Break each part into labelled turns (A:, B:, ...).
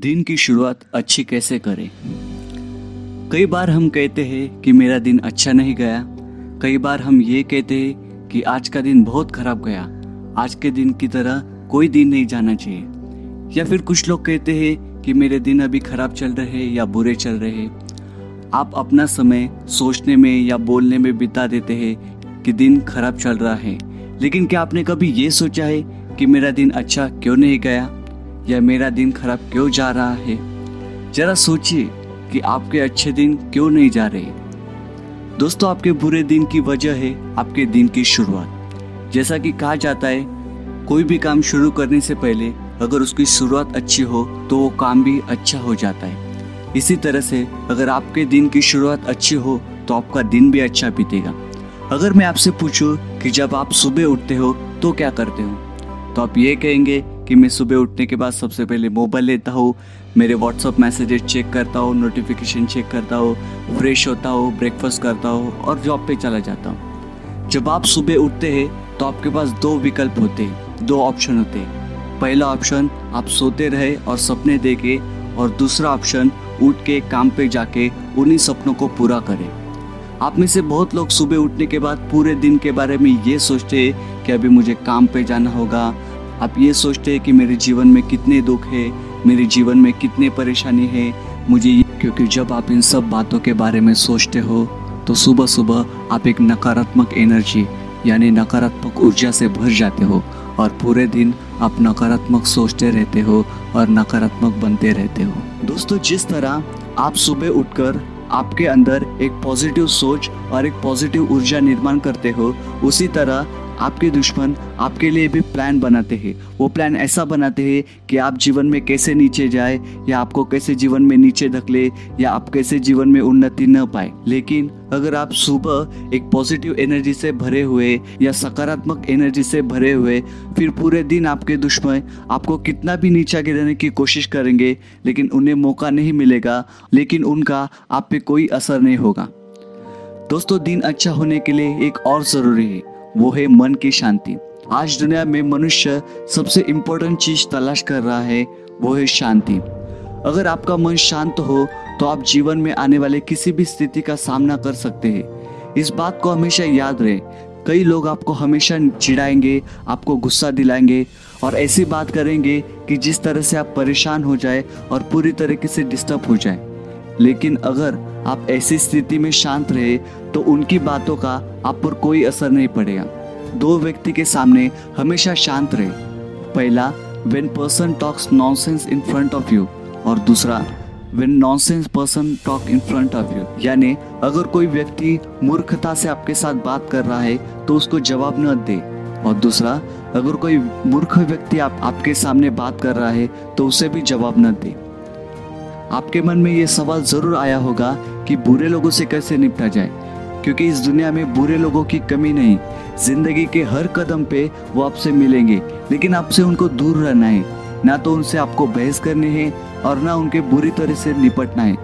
A: दिन की शुरुआत अच्छी कैसे करें? कई बार हम कहते हैं कि मेरा दिन अच्छा नहीं गया। कई बार हम ये कहते हैं कि आज का दिन बहुत खराब गया। आज के दिन की तरह कोई दिन नहीं जाना चाहिए। या फिर कुछ लोग कहते हैं कि मेरे दिन अभी खराब चल रहे या बुरे चल रहे आप अपना समय सोचने में या बोलने में बिता देते हैं कि दिन खराब चल रहा है। लेकिन क्या आपने कभी ये सोचा है कि मेरा दिन अच्छा क्यों नहीं गया? या मेरा दिन खराब क्यों जा रहा है? जरा सोचिए कि आपके अच्छे दिन क्यों नहीं जा रहे। दोस्तों, आपके बुरे दिन की वजह है आपके दिन की शुरुआत। जैसा कि कहा जाता है, कोई भी काम शुरू करने से पहले अगर उसकी शुरुआत अच्छी हो तो वो काम भी अच्छा हो जाता है। इसी तरह से अगर आपके दिन की शुरुआत अच्छी हो तो आपका दिन भी अच्छा बीतेगा। अगर मैं आपसे पूछूँ कि जब आप सुबह उठते हो तो क्या करते हो? तो आप ये कहेंगे कि मैं सुबह उठने के बाद सबसे पहले मोबाइल लेता हूँ, मेरे व्हाट्सअप मैसेजेस चेक करता हूँ नोटिफिकेशन चेक करता हूँ फ्रेश होता हूँ ब्रेकफास्ट करता हूँ और जॉब पे चला जाता हूँ। जब आप सुबह उठते हैं तो आपके पास दो विकल्प होते हैं, दो ऑप्शन होते हैं। पहला ऑप्शन आप सोते रहे और सपने देखे और दूसरा ऑप्शन उठ के काम पे जाके उन्हीं सपनों को पूरा करें। आप में से बहुत लोग सुबह उठने के बाद पूरे दिन के बारे में ये सोचते हैं कि अभी मुझे काम पे जाना होगा आप ये सोचते हैं कि मेरे जीवन में कितने दुख है, मेरे जीवन में कितने परेशानी है। मुझे क्योंकि जब आप इन सब बातों के बारे में सोचते हो तो सुबह सुबह आप एक नकारात्मक एनर्जी, यानी नकारात्मक ऊर्जा से भर जाते हो और पूरे दिन आप नकारात्मक सोचते रहते हो और नकारात्मक बनते रहते हो। दोस्तों, जिस तरह आप सुबह उठकर आपके अंदर एक पॉजिटिव सोच और एक पॉजिटिव ऊर्जा निर्माण करते हो, उसी तरह आपके दुश्मन आपके लिए भी प्लान बनाते हैं। वो प्लान ऐसा बनाते हैं कि आप जीवन में कैसे नीचे जाए, या आपको कैसे जीवन में नीचे धकले, या आप कैसे जीवन में उन्नति न पाए। लेकिन अगर आप सुबह एक पॉजिटिव एनर्जी से भरे हुए, या सकारात्मक एनर्जी से भरे हुए, फिर पूरे दिन आपके दुश्मन आपको कितना भी नीचा गिराने की कोशिश करेंगे, लेकिन उन्हें मौका नहीं मिलेगा, लेकिन उनका आप पे कोई असर नहीं होगा। दोस्तों, दिन अच्छा होने के लिए एक और ज़रूरी है। वो है मन की शांति। आज दुनिया में मनुष्य सबसे इम्पोर्टेंट चीज़ तलाश कर रहा है, वो है शांति। अगर आपका मन शांत हो तो आप जीवन में आने वाले किसी भी स्थिति का सामना कर सकते हैं। इस बात को हमेशा याद रहे। कई लोग आपको हमेशा चिढ़ाएँगे, आपको गुस्सा दिलाएँगे और ऐसी बात करेंगे कि जिस तरह से आप परेशान हो जाए और पूरी तरीके से डिस्टर्ब हो जाए। लेकिन अगर आप ऐसी स्थिति में शांत रहे तो उनकी बातों का आप पर कोई असर नहीं पड़ेगा। दो व्यक्ति के सामने हमेशा शांत रहे। पहला when person talks nonsense in front of you और दूसरा when nonsense person talk in front of you यानी, अगर कोई व्यक्ति मूर्खता से आपके साथ बात कर रहा है तो उसको जवाब न दे। और दूसरा, अगर कोई मूर्ख व्यक्ति आप, आपके सामने बात कर रहा है तो उसे भी जवाब न दे। आपके मन में ये सवाल ज़रूर आया होगा कि बुरे लोगों से कैसे निपटा जाए, क्योंकि इस दुनिया में बुरे लोगों की कमी नहीं, ज़िंदगी के हर कदम पे वो आपसे मिलेंगे, लेकिन आपसे उनको दूर रहना है। ना तो उनसे आपको बहस करनी है और ना उनके बुरी तरह से निपटना है।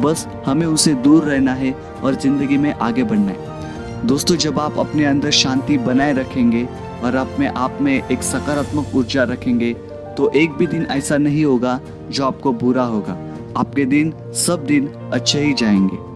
A: बस हमें उनसे दूर रहना है और ज़िंदगी में आगे बढ़ना है। दोस्तों, जब आप अपने अंदर शांति बनाए रखेंगे और अपने आप में एक सकारात्मक ऊर्जा रखेंगे तो एक भी दिन ऐसा नहीं होगा जो आपको बुरा होगा। आपके दिन सब दिन अच्छे ही जाएँगे।